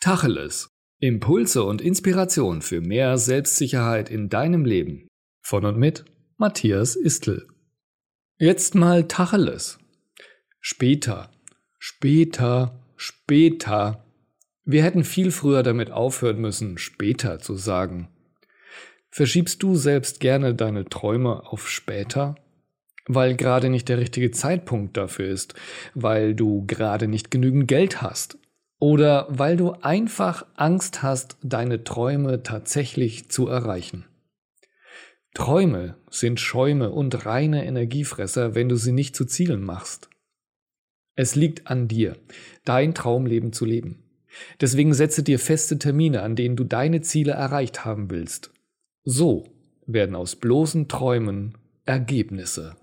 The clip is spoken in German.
Tacheles. Impulse und Inspiration für mehr Selbstsicherheit in deinem Leben. Von und mit Matthias Istl. Jetzt mal Tacheles. Später, später, später. Wir hätten viel früher damit aufhören müssen, später zu sagen. Verschiebst du selbst gerne deine Träume auf später? Weil gerade nicht der richtige Zeitpunkt dafür ist, weil du gerade nicht genügend Geld hast oder weil du einfach Angst hast, deine Träume tatsächlich zu erreichen. Träume sind Schäume und reine Energiefresser, wenn du sie nicht zu Zielen machst. Es liegt an dir, dein Traumleben zu leben. Deswegen setze dir feste Termine, an denen du deine Ziele erreicht haben willst. So werden aus bloßen Träumen Ergebnisse.